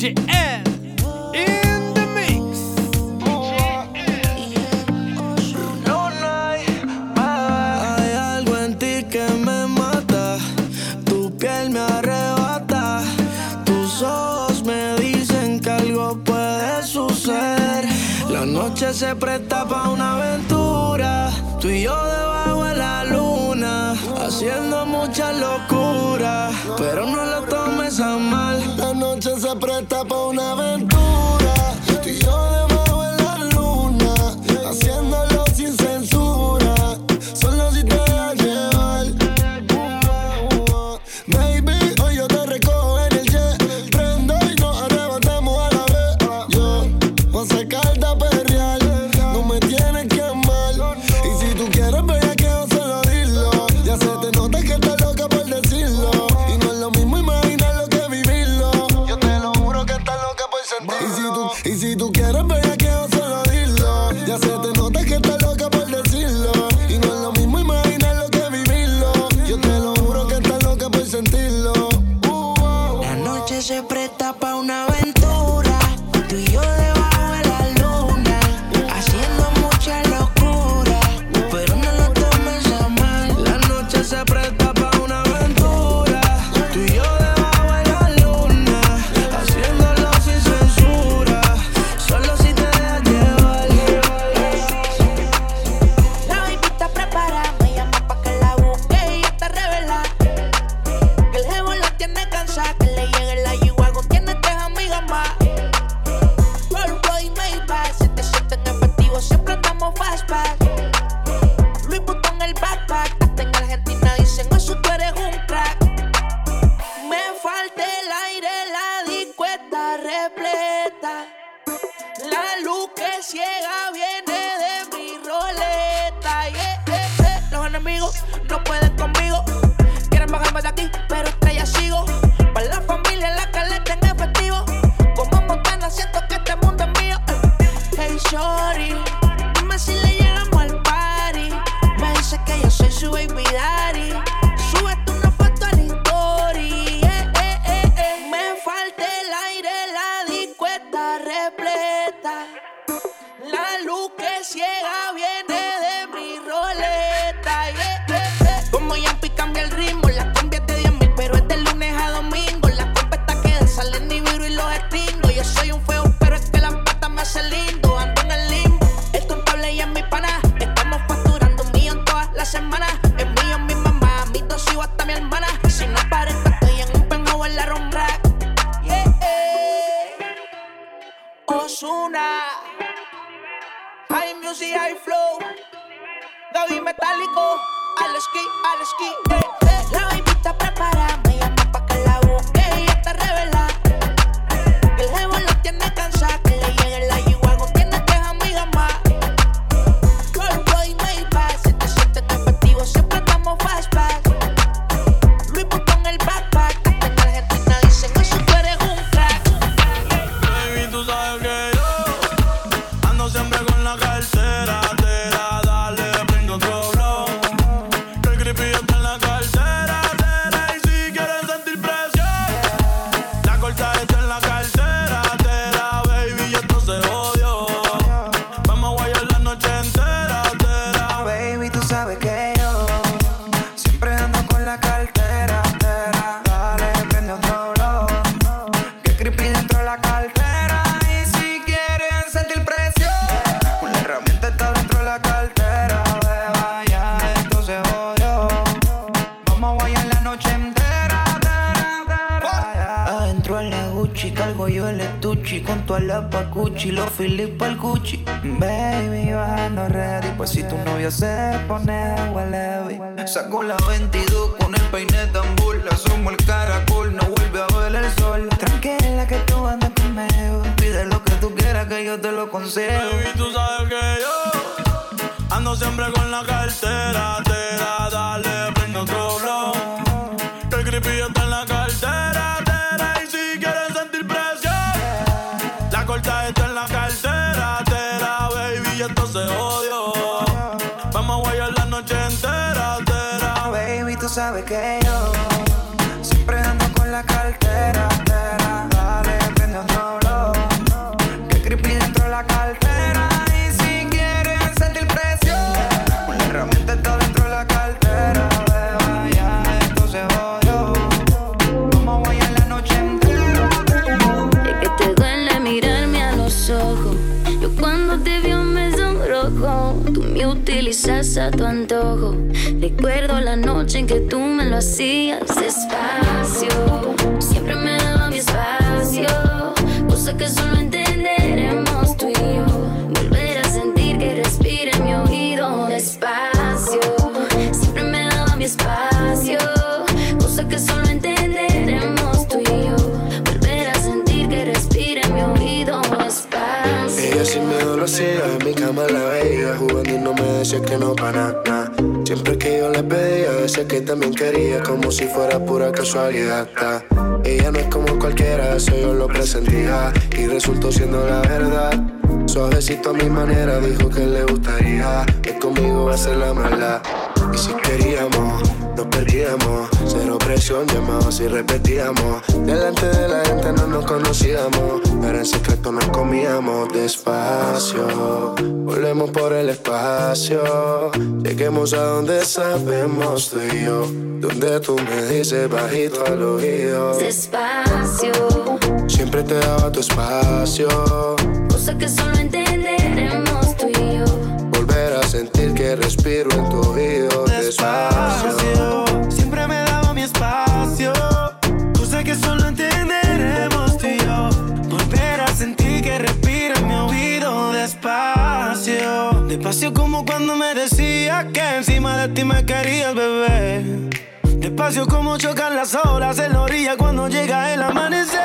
JL in the mix. Hay algo en ti que me mata, tu piel me arrebata, tus ojos me dicen que algo puede suceder. La noche se presta para una aventura, tú y yo debajo de la luna, haciendo mucha locura, pero no lo se presta para una venta. Tu. Recuerdo la noche en que tú me lo hacías despacio. Decía que no para nada. Siempre que yo le pedía, decía que también quería Como si fuera pura casualidad. Ta. Ella no es como cualquiera, eso yo lo presentía. Y resultó siendo la verdad. Suavecito a mi manera, dijo que le gustaría. Que conmigo va a ser la mala Y si queríamos, nos perdíamos. Cero presión, llamados y repetíamos. Delante de la gente no nos conocíamos Pero en secreto nos comíamos despacio. Volvemos por el espacio Lleguemos a donde sabemos tú y yo. Donde tú me dices bajito al oído. Despacio, Siempre te daba tu espacio. Cosa que solo entenderemos tú y yo. Volver a sentir que respiro en tu oído. Despacio Despacio, cuando me decías que encima de ti me querías, bebé. Despacio como chocan las olas en la orilla cuando llega el amanecer.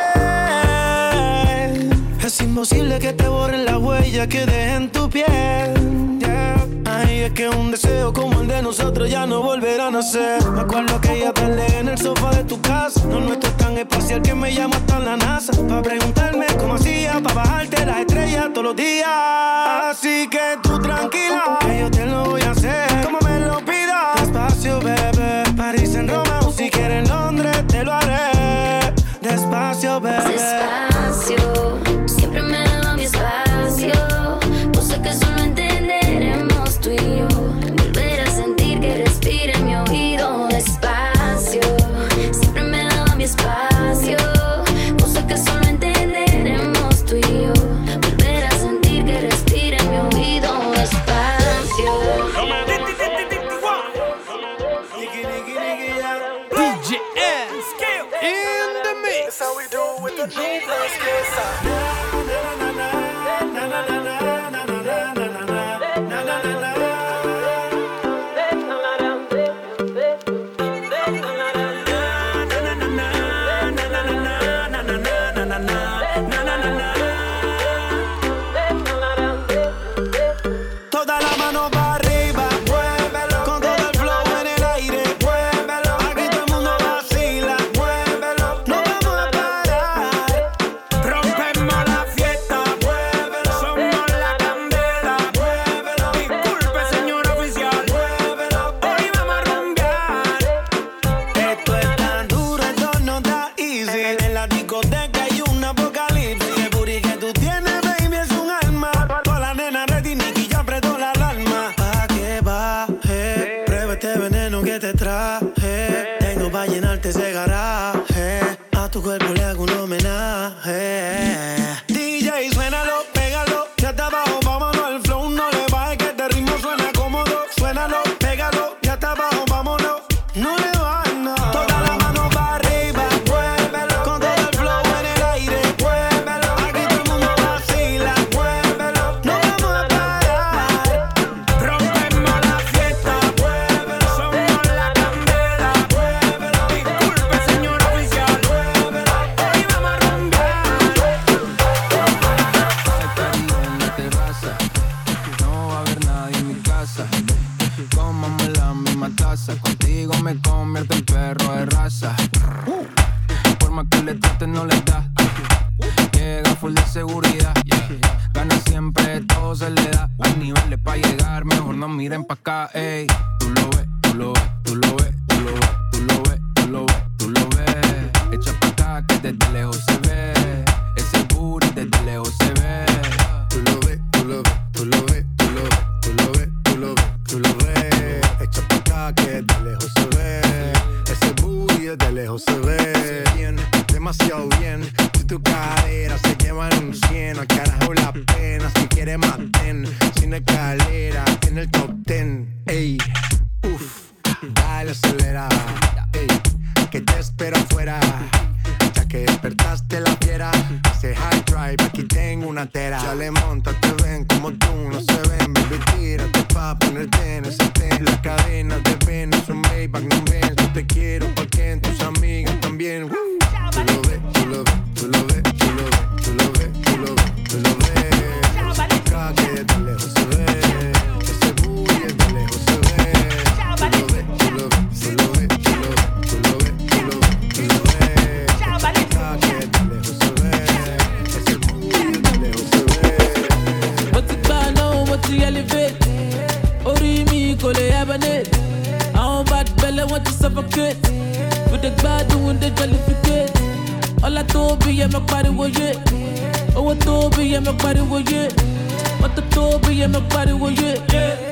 Es imposible que te borren la huella que deje en tu piel. Es que un deseo como el de nosotros ya no volverá a nacer. Me acuerdo que ella tarde en el sofá de tu casa. No nuestro es tan espacial que me llama hasta la NASA. Para preguntarme cómo hacía, para bajarte las estrellas todos los días. Así que tú tranquila, que yo te lo voy a hacer. Como me lo pidas. Despacio, bebé. París en Roma o si quieres en Londres, te lo haré. Despacio, bebé. With lejos se ve bien, demasiado bien. Si tu cadera se lleva en un 100, al carajo la pena. Si quieres maten, sin escalera, en el top ten, Ey, uff, dale acelera. Ey, que te espero afuera que despertaste la fiera, hace high drive, aquí tengo una tera. Ya le monta, te ven como tú, no se ven, baby, tírate pa' ponerte en ese ten. La cadena de Venus, un Maybach, no ven, yo te quiero porque en tus amigas también. Tú lo ves, tú lo ves, tú lo ves, tú lo ves, tú lo ves, tú lo ves, tú lo ves. Acá que de lejos se ve, ese booty de lejos se ve. Tú lo ves, tú lo ves, ti elevate. Orí mi kò lè hibernate àwọn bad belle wọn ti suffocate. Mo dey gbádùn dey jollificate. Ọlá tó bí yẹ mọ pariwo yé owó tó bí yẹ mọ pariwo yé mọ́tò tó bí yẹ mọ pariwo yé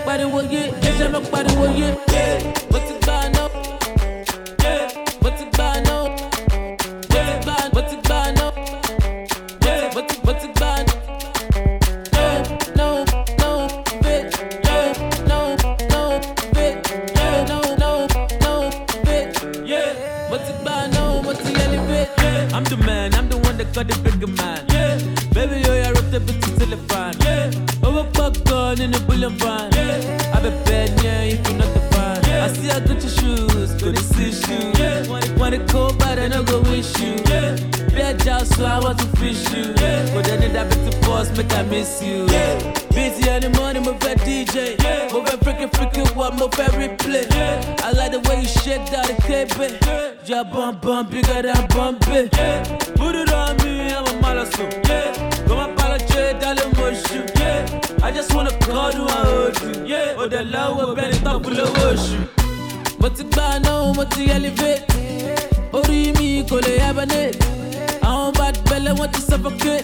pariwo yé ẹsẹ̀ mọ pariwo yé mo ti gbà the got the bigger man. Yeah, baby, yo, I wrote the bitch till the fan. Yeah, over popcorn in the bullion van. Yeah, I be bad, yeah, if you're not the fan. I see I got your shoes, go to see shoes. Yeah, cold, but I no go wish you. Yeah, bad job, so I want to fish you. Yeah, boss, make I miss you. Yeah, busy in the morning, move that DJ. Yeah, move that freaking freaking one, move that replay. Yeah, I like the way you shake that the cape. Yeah, bump bump bigger than bump it. Yeah, put it on me, I'm a malasso. Yeah, go my apologize, darling, motion. Yeah, I just wanna call you, I hold you. Yeah, oh, the love will be the top of the ocean. mo ti gbà náà mo ti elevate orí mi kò lè hibernate àwọn bad belle wọn ti suffocate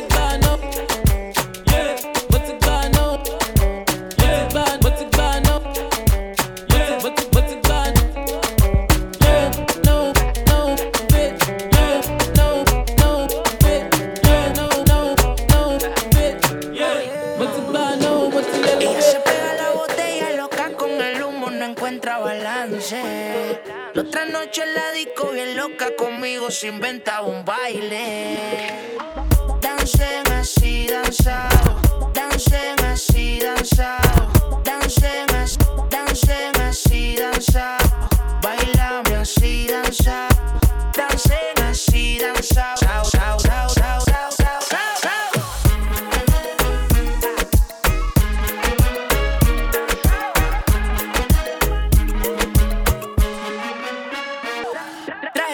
noche en la disco bien loca conmigo se inventaba un baile. Dancen así, danzado. Dancen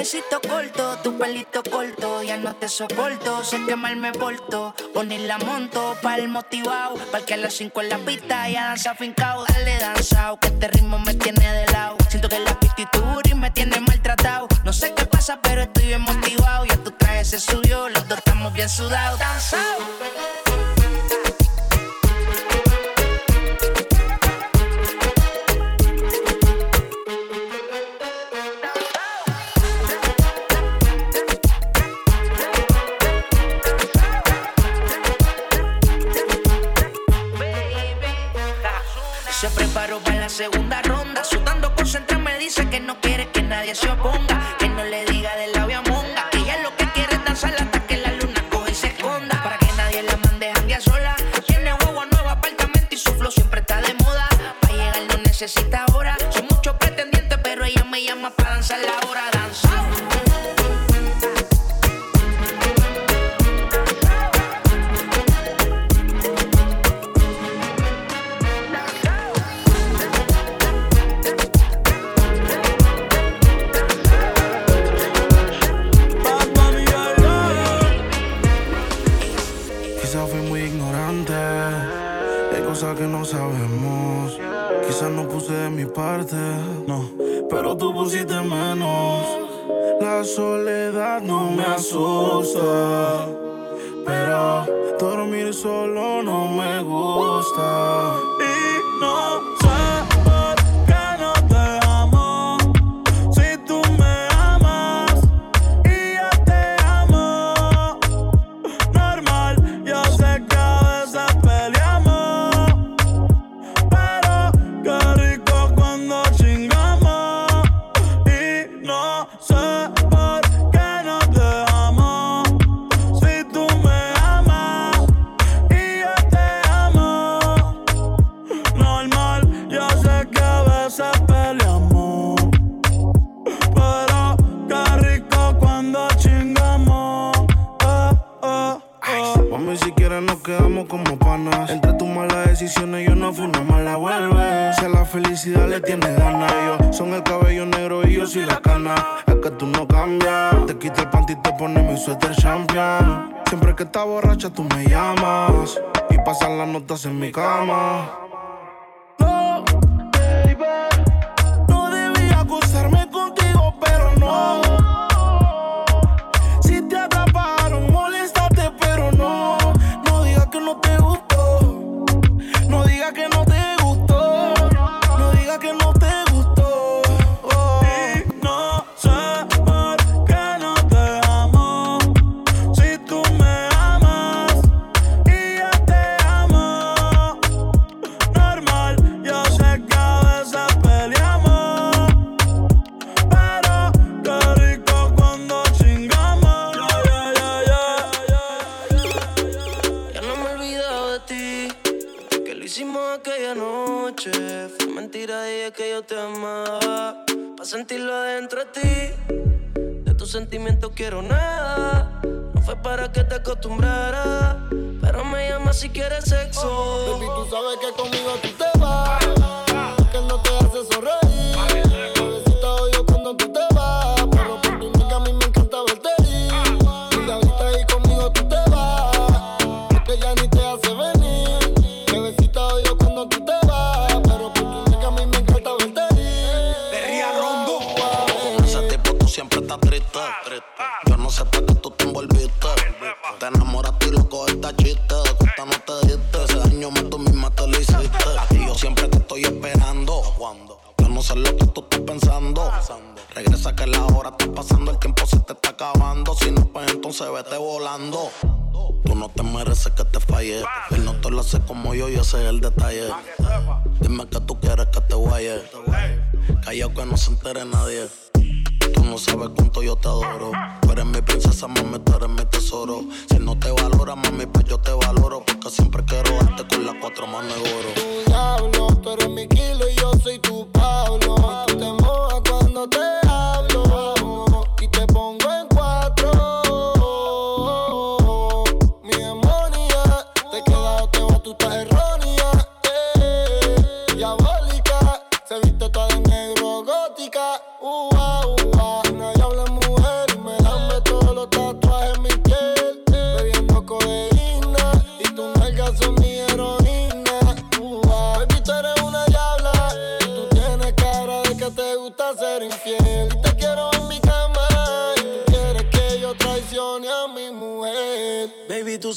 Trajecito corto, tu pelito corto, ya no te soporto, sé que mal me porto. Poner la monto pa'l motivado, pa'l que a las 5 en la pista ya danza fincao. Dale danzao, que este ritmo me tiene de lado. Siento que la actitud me tiene maltratado. No sé qué pasa, pero estoy bien motivado. Ya tu traje se subió, los dos estamos bien sudados. Danzao. Segunda ronda. Sudando concentrado me dice que no quiere que nadie se oponga. hicimos aquella noche fue mentira de que yo te amaba. Para sentirlo adentro de ti, de tus sentimientos quiero nada. No fue para que te acostumbrara, pero me llamas si quieres sexo. Oh, baby, tú sabes que conmigo tú te vas, que no te haces sorrir. el detalle. Dime que tú quieres que te guaye. Callao que no se entere nadie. Tú no sabes cuánto yo te adoro. Tú eres mi princesa, mami, tú eres mi tesoro. Si no te valora, mami, pues yo te valoro. Porque siempre quiero darte con las cuatro manos de oro.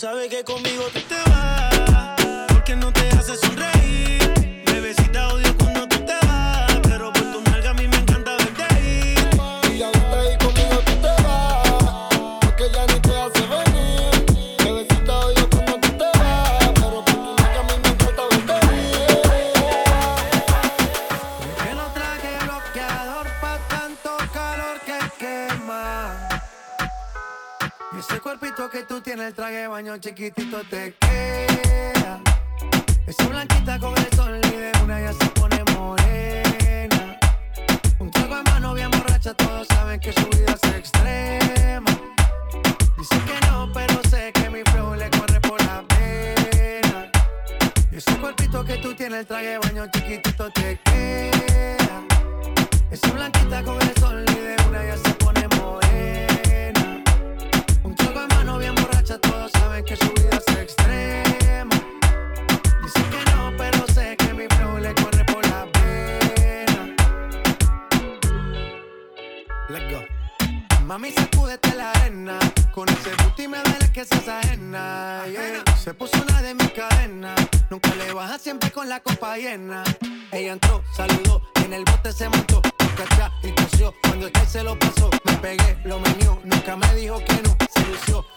sabes que conmigo tú te chiquitito te.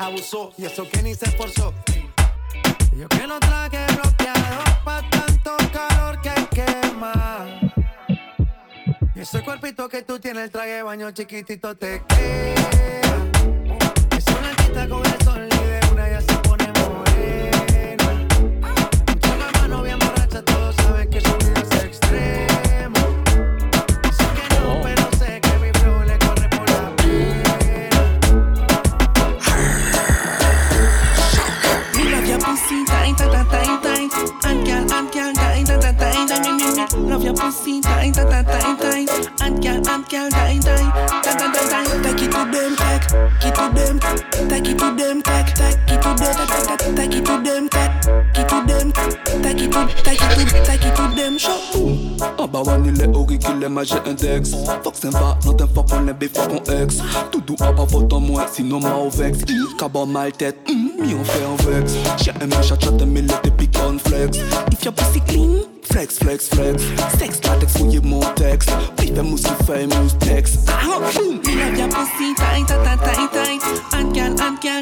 abusó y eso que ni se esforzó. Yo que no traje bloqueador pa' tanto calor que quema. Y ese cuerpito que tú tienes, el traje de baño chiquitito te queda. Es una artista con el girl, and girl, tight, tight, tight, tight, tight, tight. Take it to them, take, it to them, take it to them, take, take it to them, take, it to them, take it to them, take it to, take it to, take it to them. Show. Ah bah ouais, il est auriculaire, mais j'ai index Fuck c'est va, non t'es fuck on est bif, fuck on ex Tout doux, ah bah vote en moi, sinon ma au vex Cabot mal tête, mi on fait un vex. J'ai aimé chat chat, aimé les tes piquants flex If your pussy clean, flex, flex, flex. Sex, latex, fouillez mon texte Oui, fais mousse, fait mousse, texte Ah, boum Me love your pussy tight, tight, tight, tight. And girl, and girl,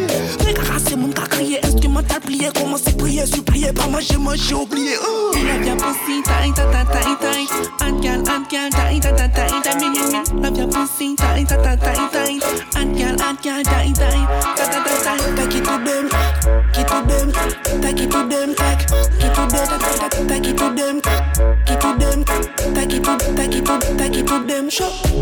qu'on s'applique. Mais carasser, mon cas crier, instrumental plié, commencer prier, supplier, pas manger, moi j'ai oublié. Oh. Love your pussy tight, tight, tight, tight. And girl, and girl, tight, tight, tight, tight. Me, me, me. Love your pussy tight, tight, tight, tight. And girl, and girl, tight, tight, tight, tight, tight. Take it to them, take it to them, take it to them, take it to them, take it, take it to them, take it to them, take it to, take it to, take it to them. Show.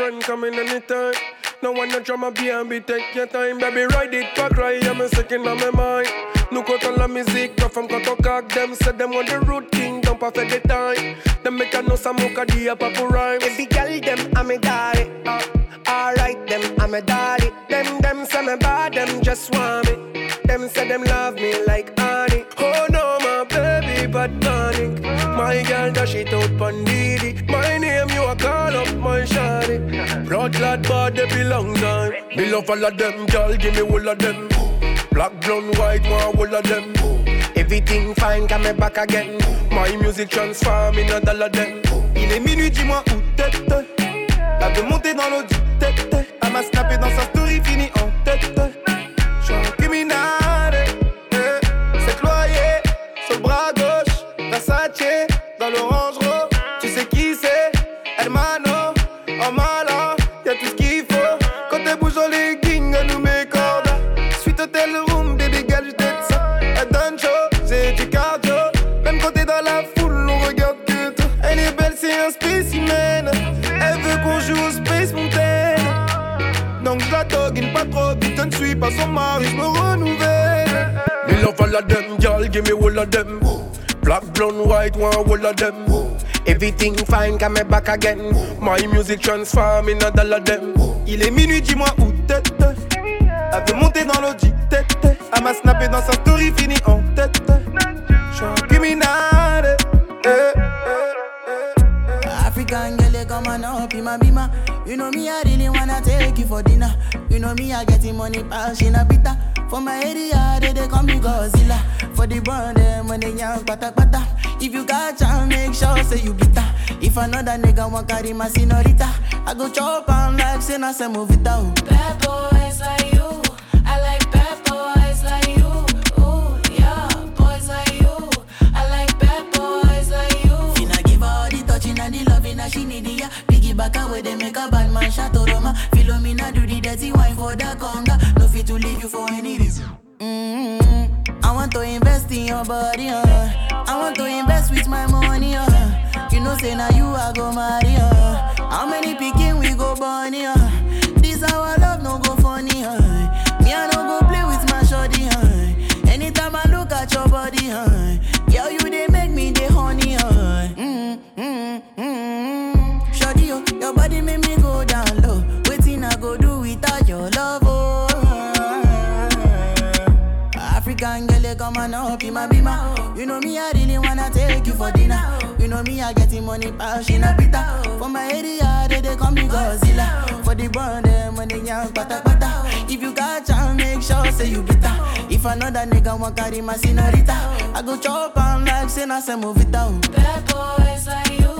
Friend, tell your friend, come in anytime. No one no drama, B&B, take your time, baby, ride it, back right, I'm a second on my mind. Nous comptons la musique, la femme quand on caque them, say them on the road king, don't fait the time. Them make a know some mocha di a papu rhyme. Every girl them I'm a daddy. Uh, alright them I'm a daddy. Them, them say me bad, them just want me. Them say them love me like honey. Oh no, my baby, but tonic. My girl dash it out pon Didi. My name you a call up my shawty. Blood clot bad they belong time. Me love all of them, girl give me all of them. Black, blonde, white, one all of them. Everything fine, come back again. My music transform in a dollar them. Il est minuit, dis-moi où t'es. Elle veut monter dans l'eau du tête. Elle m'a snappé dans sa story, fini en one all of. Everything fine, come me back again. My music transform in a dollar them. Il est minuit, dis-moi où. Elle veut monter dans l'audi tête. Elle m'a snappé dans sa story, fini en tête. J'suis un criminel. eh, eh, eh. African girl, come on up in my bima. You know me, I really wanna take you for dinner. You know me, I getting money, pass in a pita. For my area, they, they call me Godzilla. For the brand, them when they young, pata pata. If you got chance, make sure say you bitter. If another nigga want carry my senorita, I go chop on like say na se movita. Bad boys my bima. You know me, I really wanna take you for dinner. You know me, I getting money, passion, a bitter. For my area, they, they call me Godzilla. For the brand, them when they young, pata pata. If you got chance, make sure say you bitter. If another nigga want carry my senorita, I go chop and like say move it down. Oh. Bad boys like you.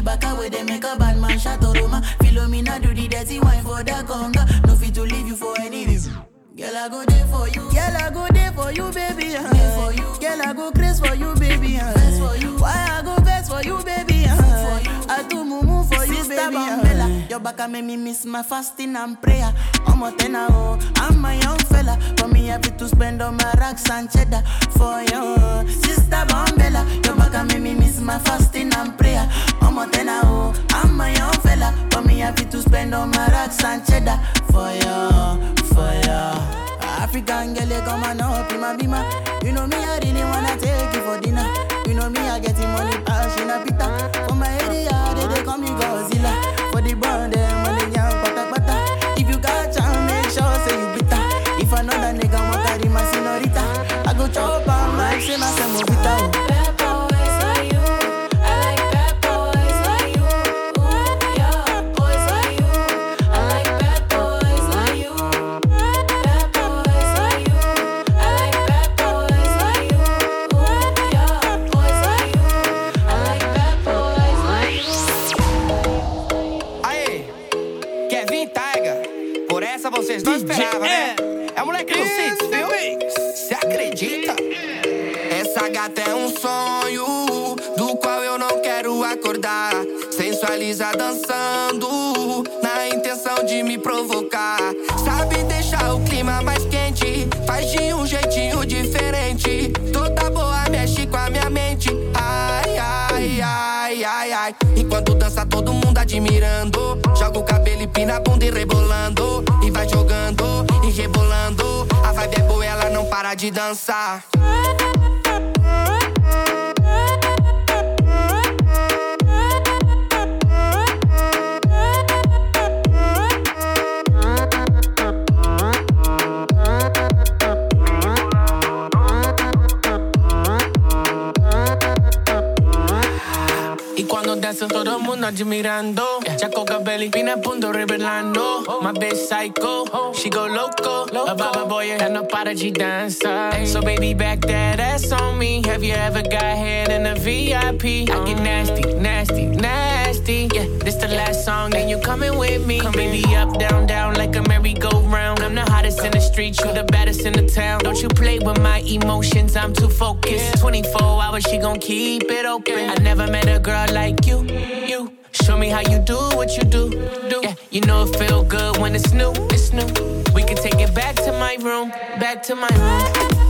Yeah. Piggyback away, they make a bad man shot or Roma. Philomena do the dirty wine for the conga. No fit to leave you for any reason. Girl, I go there for you. Girl, I go there for you, baby. Uh. for you. Girl, I go crazy for you, baby. Uh. for you. Why I go best for you, baby? Uh. for you. I do mumu for you, baby. Uh. Your back make me miss my fasting and prayer. I'm a tenor, oh, I'm a young fella. For me, happy to spend all my racks and cheddar for you, sister Bombella. Your back make me miss my fasting and prayer. I'm a tenor, oh, I'm a young fella. For me, happy to spend all my racks and cheddar for you, for you. African girl, you come and up in my bima. You know me, I really wanna take you for dinner. You know me, I getting money, passion, a pita. For my area, they, they call me Godzilla. For the brand, them young, pata pata. If you got chance, make sure say you bitter. If another nigga want carry my senorita, I go chop and like say na se Sensualiza dançando na intenção de me provocar. Sabe deixar o clima mais quente, faz de um jeitinho diferente. Toda boa mexe com a minha mente. Ai, ai, ai, ai, ai. Enquanto dança, todo mundo admirando. Joga o cabelo e pina a bunda e rebolando. E vai jogando e rebolando. A vibe é boa, ela não para de dançar. Y todo el mundo admirando Chaco Cabelli, pina punto revelando My bitch psycho, she go loco. A baba boy, ela no para de dançar So baby back that ass on me. Have you ever got head in a VIP? I get nasty, nasty, nasty. Yeah, this the last song, then you coming with me. Come Baby up, down, down like a merry-go-round street, you the baddest in the town. Don't you play with my emotions, I'm too focused. 24 hours, she gon' keep it open. I never met a girl like you, you. Show me how you do what you do, do. Yeah, you know it feel good when it's new, it's new. We can take it back to my room, back to my room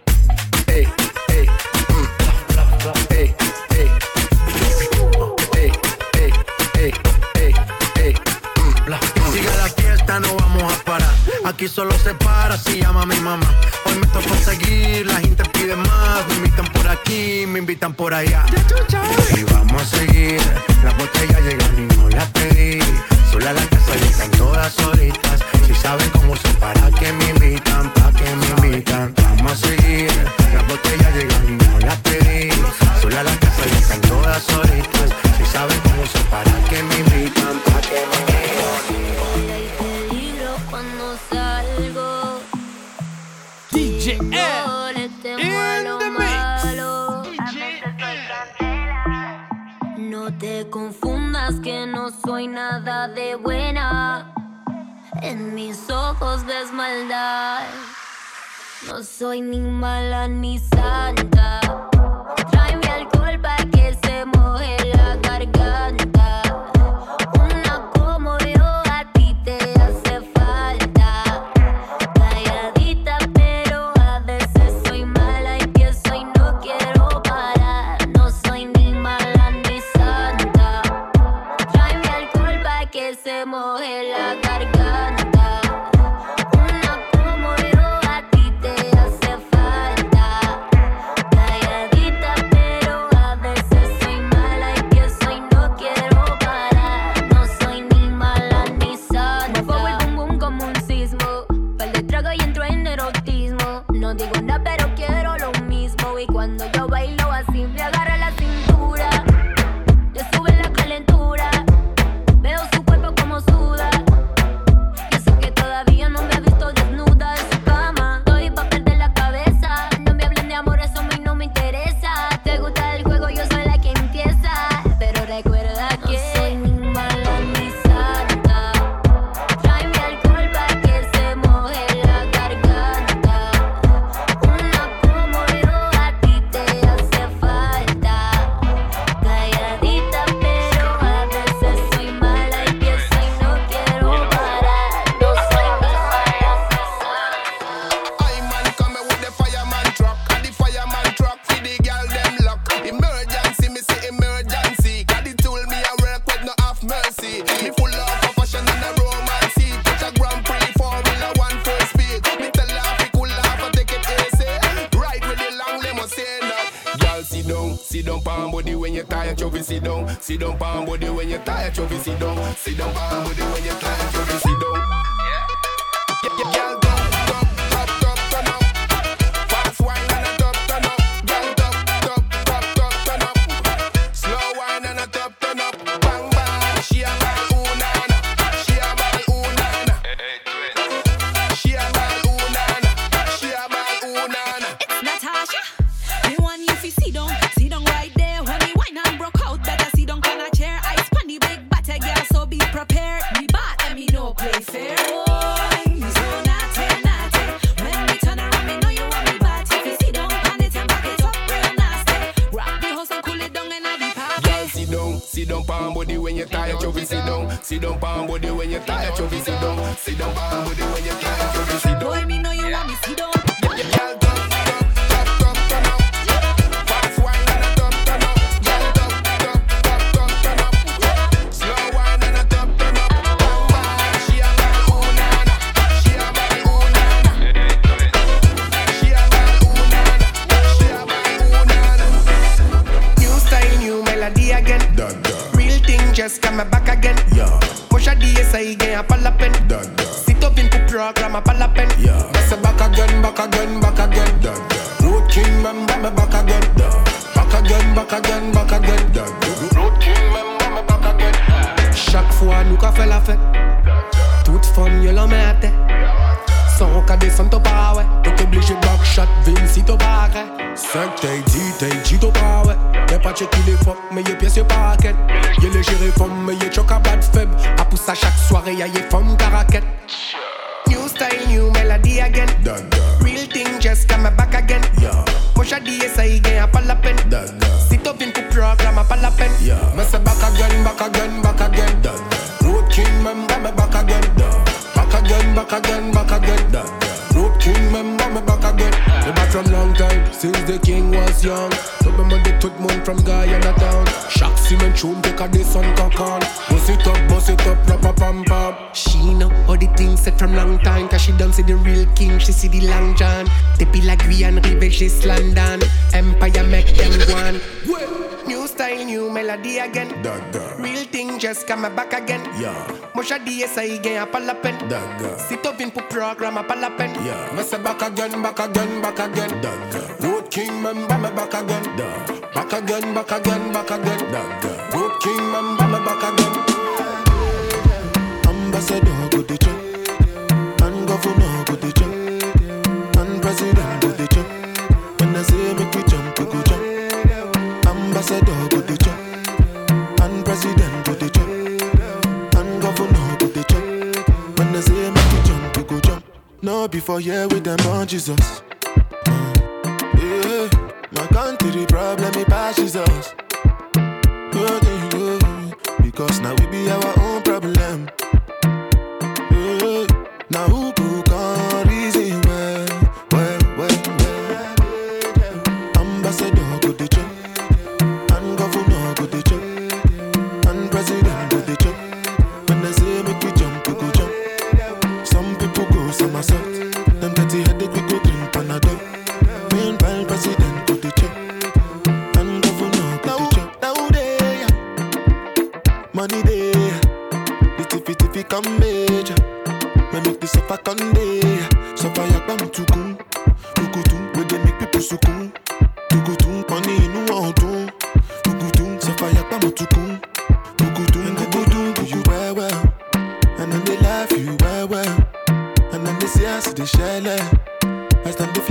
Siga la fiesta, no vamos a parar. Aquí solo se para si llama a mi mamá. Hoy me toca seguir, la gente pide más. Me invitan por aquí, me invitan por allá. Y vamos a seguir, las botellas llegan y no las pedí. Sola la casa llegan todas solitas. Si saben cómo se para que me invitan, pa' que me invitan. Vamos a seguir botellas llegan y no las pedí. Sola la casa y están todas solitas. Si saben cómo se para que me invitan, pa' que me invitan. peligro cuando salgo. DJ No te confundas que no soy nada de buena. En mis ojos ves maldad. No soy ni mala ni santa. down palm body when you tired, you sit down. Sit down palm body when you tired, you sit down. Sit down palm body when you tired, you British London. Empire make them one. New style, new melody again. Daga. Real thing just come back again. Yeah. Mosha DSI again, a palapen. Daga. Sit up in program, a palapen. Yeah. Must back again, back again, back again. Daga. Road King member, me back again. Daga. Back again, back again, back again. Daga. Road King member, me back again. Ambassador, good the. And governor, good the. And president. Ambassador go and president and. When they say make you jump, you go jump. No, before here with them on Jesus. Yeah, my country problem it pass Jesus. Because now we be our own problem. Yeah, now who the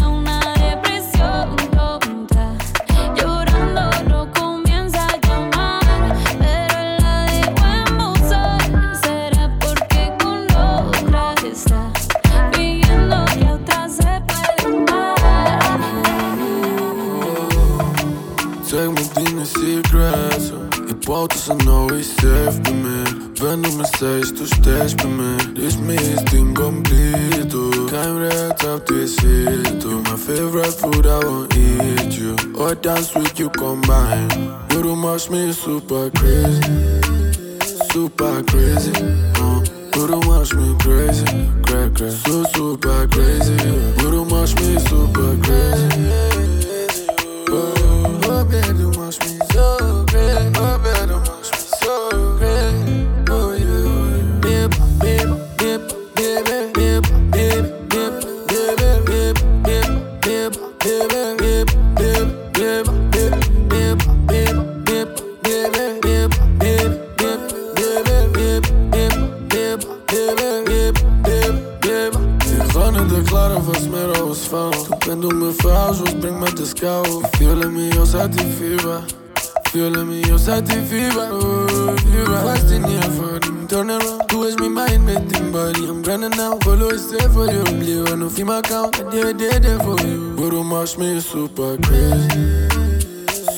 Wou tussen nou is safe bij me. Wenn du mir sagst, du stehst bei mir Lies mich ist Ding completo Kein this hit You my favorite food, I won't eat you. Or dance with you combine You do much me super crazy. Super crazy uh. You do much me crazy. Crack, crack. So super crazy. You do much me super crazy. Oh, oh baby, you much me. so do me fouls, bring me to the You're feeling me, you're satisfied. Feeling me, you're satisfied. You're lasting here for them. Turn around, who is me mind, making body. I'm running now, follow it safe for you. Believe I know feel account, count, I did it there for you. But don't mash me super crazy,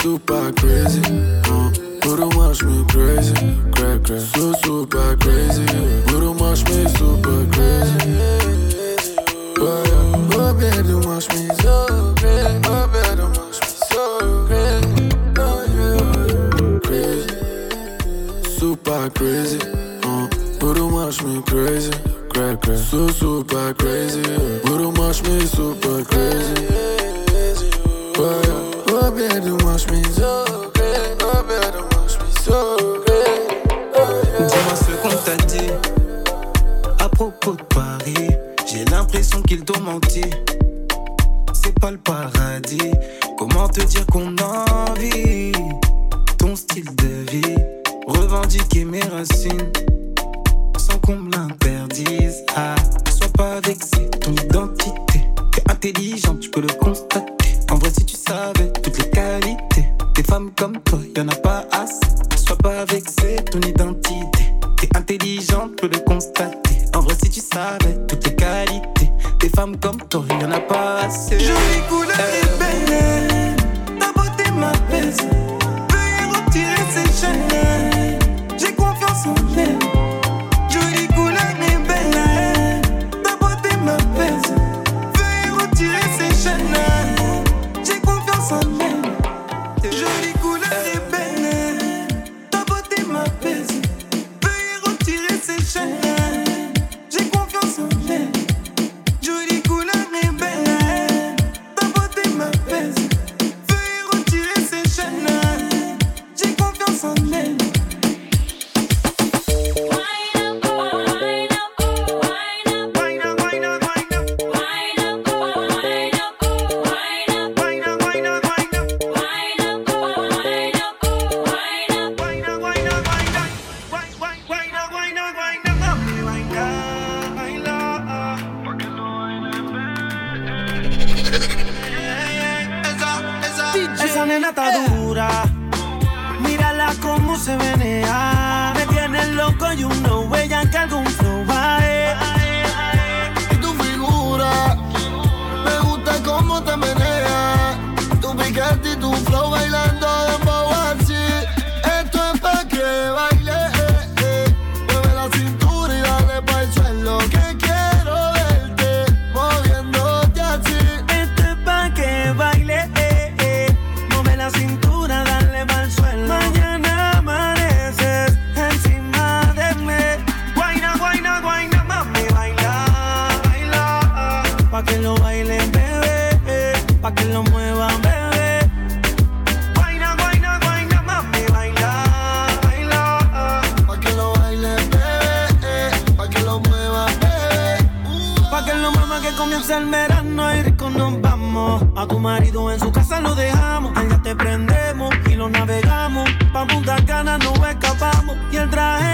super crazy. Uh. But watch me crazy, crack, crack. So super crazy. But don't watch me super crazy. Oh, yeah. oh babe, watch me so. Oh, me so. Oh. Crazy, super crazy. Uh, don't watch me crazy. Super crazy. Oh, me super crazy. Oh, me so C'est pas le paradis. Comment te dire qu'on y el traje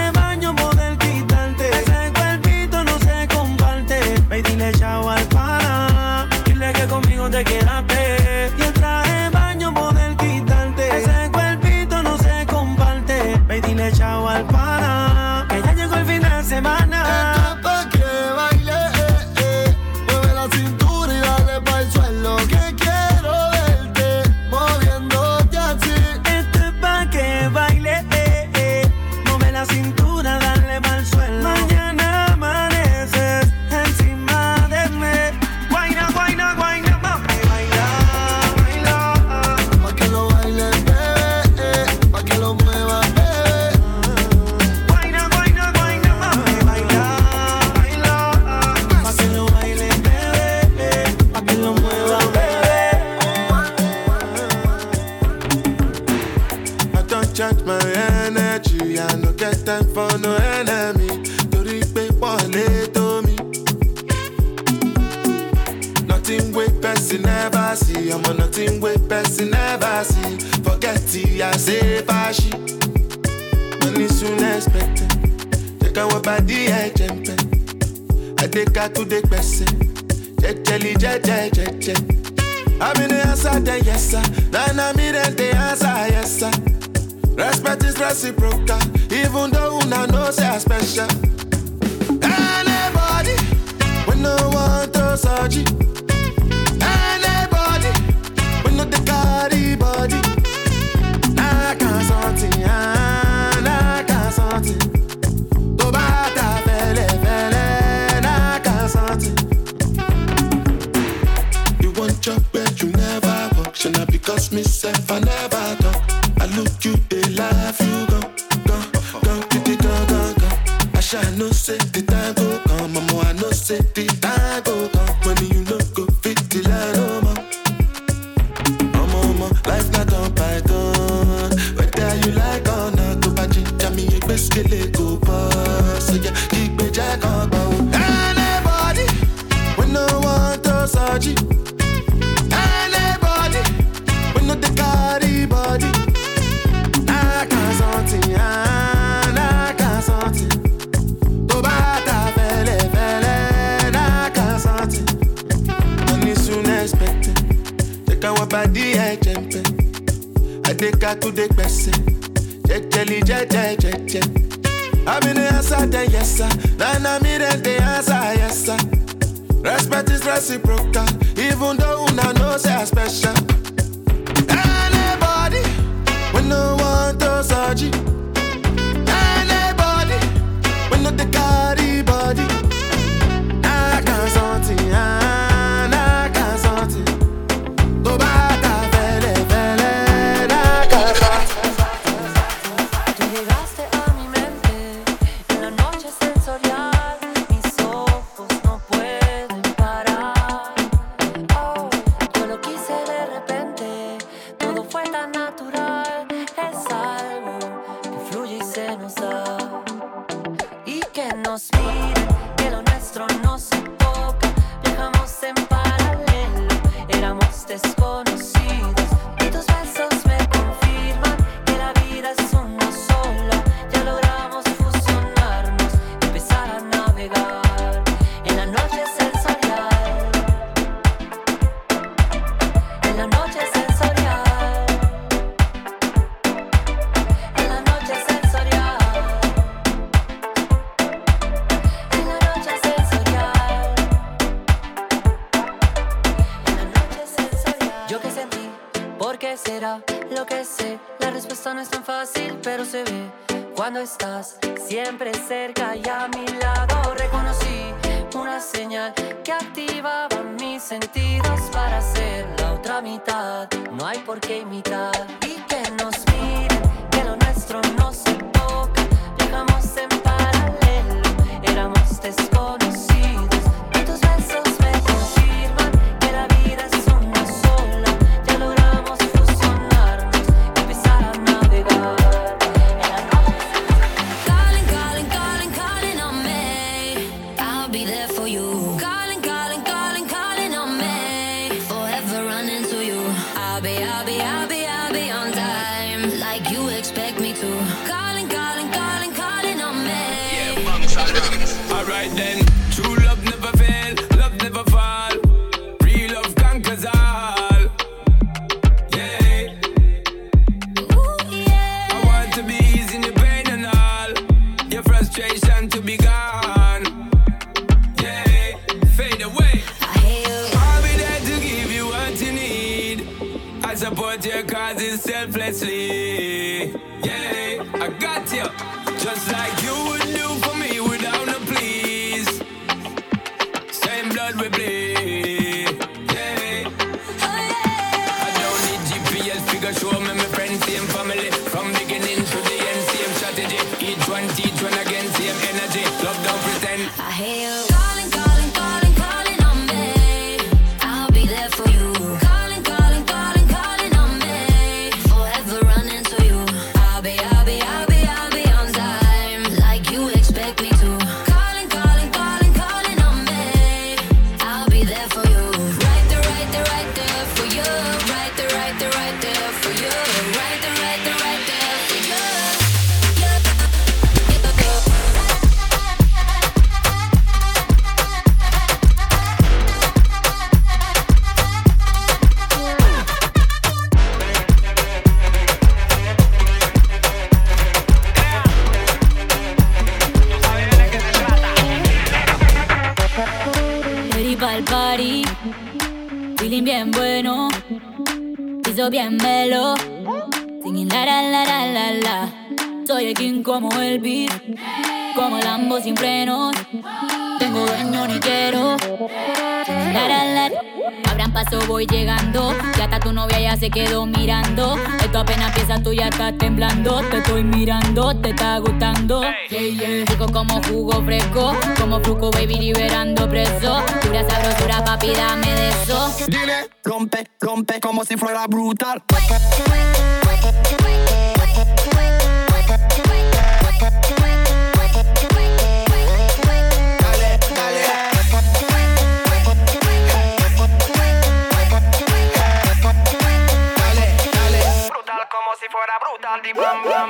Abran paso, voy llegando. Ya hasta tu novia ya se quedó mirando. Esto apenas empieza, tú ya estás temblando. Te estoy mirando, te está gustando. Yeah. Rico como jugo fresco. Como fruco, baby, liberando preso. Pura sabrosura, papi, dame de eso. Dile, rompe, rompe como si fuera brutal.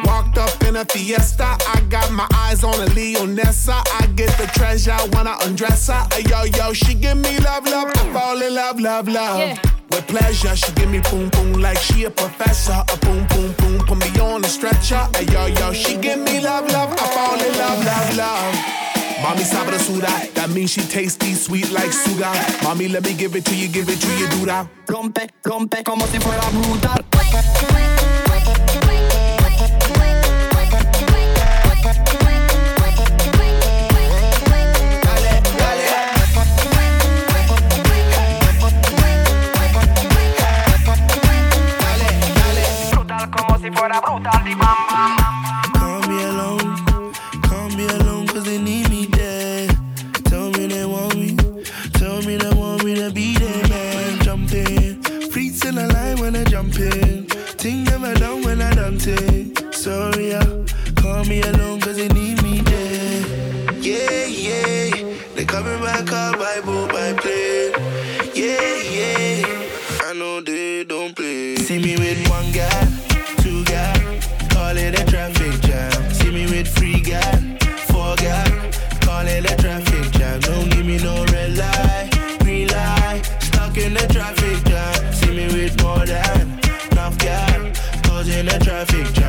Walked up in a fiesta, I got my eyes on a Leonessa. I get the treasure when I undress her. Ay, yo, yo, she give me love, love, I fall in love, love, love. Yeah. With pleasure, she give me boom, boom, like she a professor. A boom, boom, boom, put me on a stretcher. Ay, yo, yo, she give me love, love, I fall in love, love, love. Mommy sabrosura, that means she tasty, sweet like sugar. Mommy, let me give it to you, give it to you, do that. Rompe, rompe como si fuera brutal. Bam bam. Call me alone, call me alone cause they need me there. Tell me they want me, tell me they want me to be there, man. Jump in, the line when I jump in. Ting never done when I done it. Sorry, yeah, call me alone cause they need me there. Yeah, yeah, they coming back up by boat, by plane. Yeah, yeah, I know they don't play. See me with one guy, it a traffic jam. See me with three guy, four guy, call it a traffic jam. Don't give me no red light, green light, stuck in the traffic jam. See me with more than enough guy, causing a traffic jam.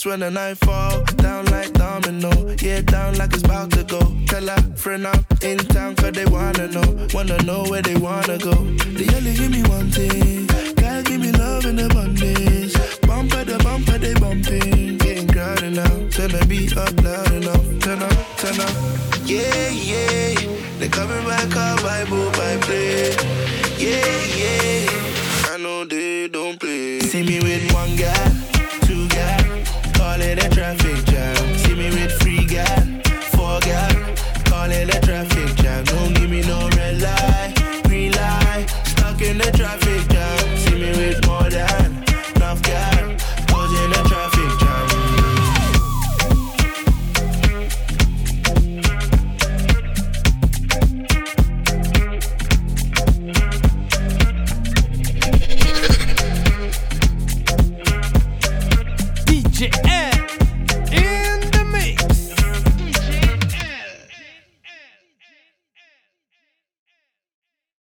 Starts when the night fall, down like domino, yeah, down like it's about to go. Tell a friend I'm in town 'cause they wanna know, wanna know where they wanna go. They only give me one thing, God give me love in abundance. Bumper the bumper, they bumping, getting crowded now. Turn the beat up loud enough, turn up, turn up. Yeah, yeah, they coming back up boat, by plane. Yeah, yeah, I know they don't play. See me with one guy, two guy, Call it a traffic jam. See me with free gal, four gal. Call it a traffic jam. Don't give me no red light, green light. Stuck in the traffic.